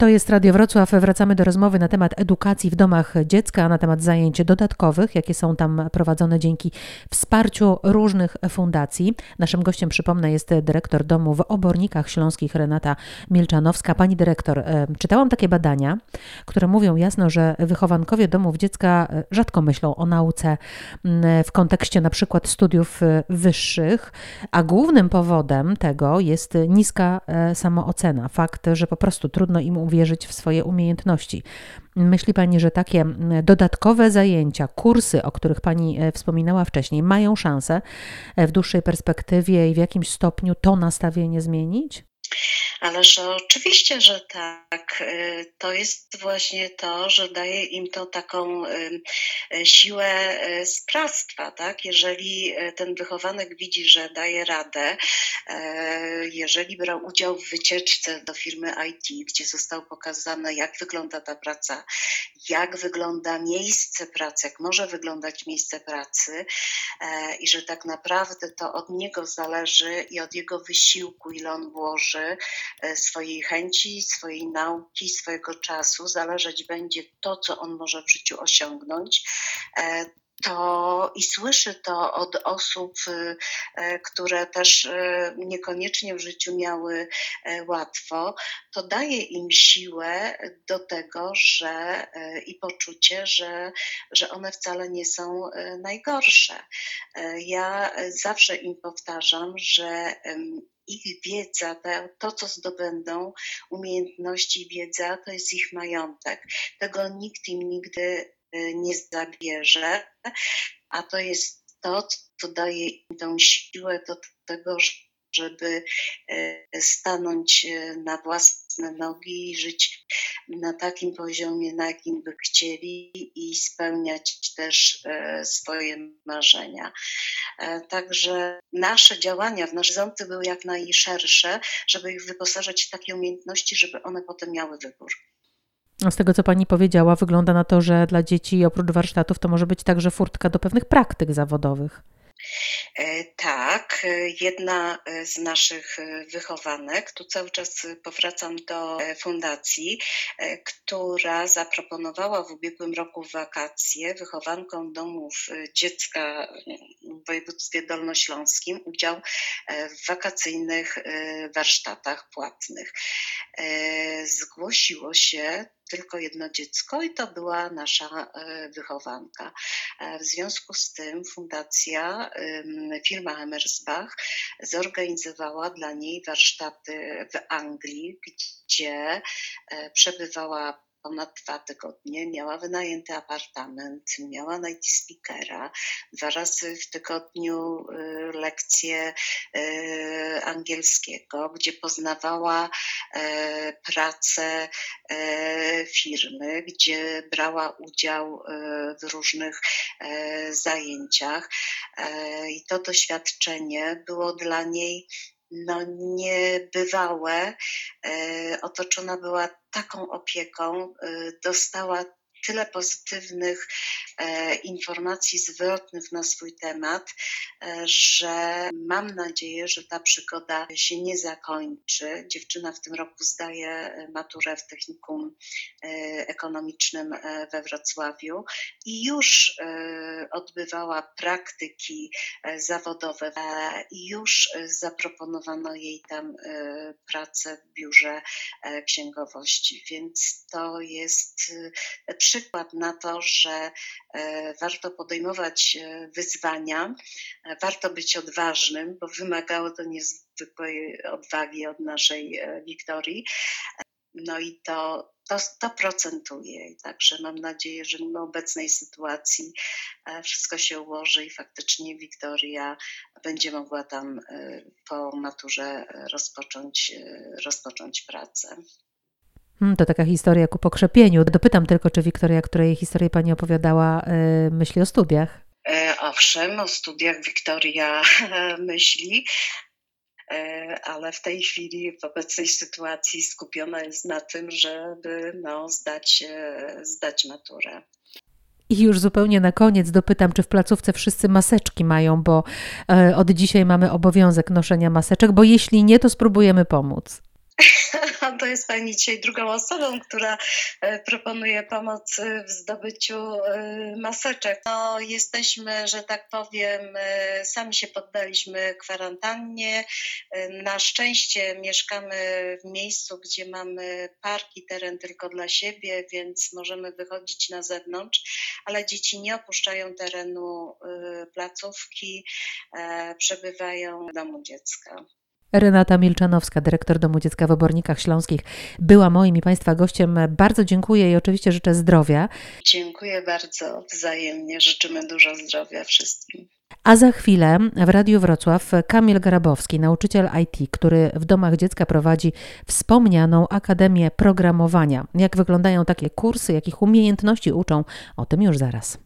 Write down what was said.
To jest Radio Wrocław. Wracamy do rozmowy na temat edukacji w domach dziecka, na temat zajęć dodatkowych, jakie są tam prowadzone dzięki wsparciu różnych fundacji. Naszym gościem, przypomnę, jest dyrektor domu w Obornikach Śląskich Renata Milczanowska. Pani dyrektor, e, czytałam takie badania, które mówią jasno, że wychowankowie domów dziecka e, rzadko myślą o nauce w kontekście na przykład studiów e, wyższych, a głównym powodem tego jest niska samoocena. Fakt, że po prostu trudno im uwierzyć w swoje umiejętności. Myśli Pani, że takie dodatkowe zajęcia, kursy, o których Pani e, wspominała wcześniej, mają szansę e, w dłuższej perspektywie i w jakimś stopniu to nastawienie zmienić? Ależ oczywiście, że tak. Y, to jest właśnie to, że daje im to taką y, y, siłę sprawstwa, tak? Jeżeli ten wychowanek widzi, że daje radę, jeżeli brał udział w wycieczce do firmy IT, gdzie zostało pokazane, jak wygląda ta praca, jak wygląda miejsce pracy, jak może wyglądać miejsce pracy i że tak naprawdę to od niego zależy i od jego wysiłku, ile on włoży, E, swojej chęci, swojej nauki, swojego czasu zależeć będzie to, co on może w życiu osiągnąć e, to i słyszy to od osób, e, które też niekoniecznie w życiu miały łatwo, to daje im siłę do tego, że i poczucie, że, że one wcale nie są najgorsze. Ja zawsze im powtarzam, że ich wiedza, to co zdobędą, umiejętności, wiedza, to jest ich majątek. Tego nikt im nigdy y, nie zabierze, a to jest to, co daje im tą siłę do tego, żeby y, stanąć y, na własne nogi i żyć na takim poziomie, na jakim by chcieli i spełniać też swoje marzenia. E, także nasze działania w nasze ząbty były jak najszersze, żeby ich wyposażyć w takie umiejętności, żeby one potem miały wybór. Z tego, co Pani powiedziała, wygląda na to, że dla dzieci oprócz warsztatów to może być także furtka do pewnych praktyk zawodowych. E, tak, e, jedna e, z naszych wychowanek, tu cały czas powracam do fundacji, która zaproponowała w ubiegłym roku wakacje wychowankom domów dziecka w województwie dolnośląskim udział w wakacyjnych warsztatach płatnych. Zgłosiło się tylko jedno dziecko i to była nasza e, wychowanka. E, w związku z tym fundacja, firma Emersbach zorganizowała dla niej warsztaty w Anglii, gdzie e, przebywała ponad dwa tygodnie, miała wynajęty apartament, miała night speakera, dwa razy w tygodniu y, lekcje y, angielskiego, gdzie poznawała y, pracę firmy, gdzie brała udział w różnych zajęciach. I to doświadczenie było dla niej no, niebywałe. Otoczona była taką opieką, dostała tyle pozytywnych e, informacji zwrotnych na swój temat, e, że mam nadzieję, że ta przygoda się nie zakończy. Dziewczyna w tym roku zdaje e, maturę w technikum ekonomicznym we Wrocławiu i już odbywała praktyki zawodowe i już zaproponowano jej tam pracę w biurze księgowości, więc to jest przykład na to, że e, warto podejmować e, wyzwania, e, warto być odważnym, bo wymagało to niezwykłej odwagi od naszej Wiktorii. No i to, to, to procentuje. Także mam nadzieję, że mimo obecnej sytuacji wszystko się ułoży i faktycznie Wiktoria będzie mogła tam po maturze rozpocząć, rozpocząć pracę. Hmm, to taka historia ku pokrzepieniu. Dopytam tylko, czy Wiktoria, której historię Pani opowiadała, e, myśli o studiach? E, owszem, o studiach Wiktoria myśli, e, ale w tej chwili w obecnej sytuacji skupiona jest na tym, żeby no, zdać, zdać maturę. I już zupełnie na koniec dopytam, czy w placówce wszyscy maseczki mają, bo od dzisiaj mamy obowiązek noszenia maseczek, bo jeśli nie, to spróbujemy pomóc. To jest Pani dzisiaj drugą osobą, która e, proponuje pomoc w zdobyciu e, maseczek. No, jesteśmy, że tak powiem, e, sami się poddaliśmy kwarantannie. Na szczęście mieszkamy w miejscu, gdzie mamy park i teren tylko dla siebie, więc możemy wychodzić na zewnątrz, ale dzieci nie opuszczają terenu placówki, przebywają w domu dziecka. Renata Milczanowska, dyrektor Domu Dziecka w Obornikach Śląskich, była moim i Państwa gościem. Bardzo dziękuję i oczywiście życzę zdrowia. Dziękuję bardzo wzajemnie. Życzymy dużo zdrowia wszystkim. A za chwilę w Radiu Wrocław Kamil Grabowski, nauczyciel IT, który w domach dziecka prowadzi wspomnianą Akademię Programowania. Jak wyglądają takie kursy, jakich umiejętności uczą, o tym już zaraz.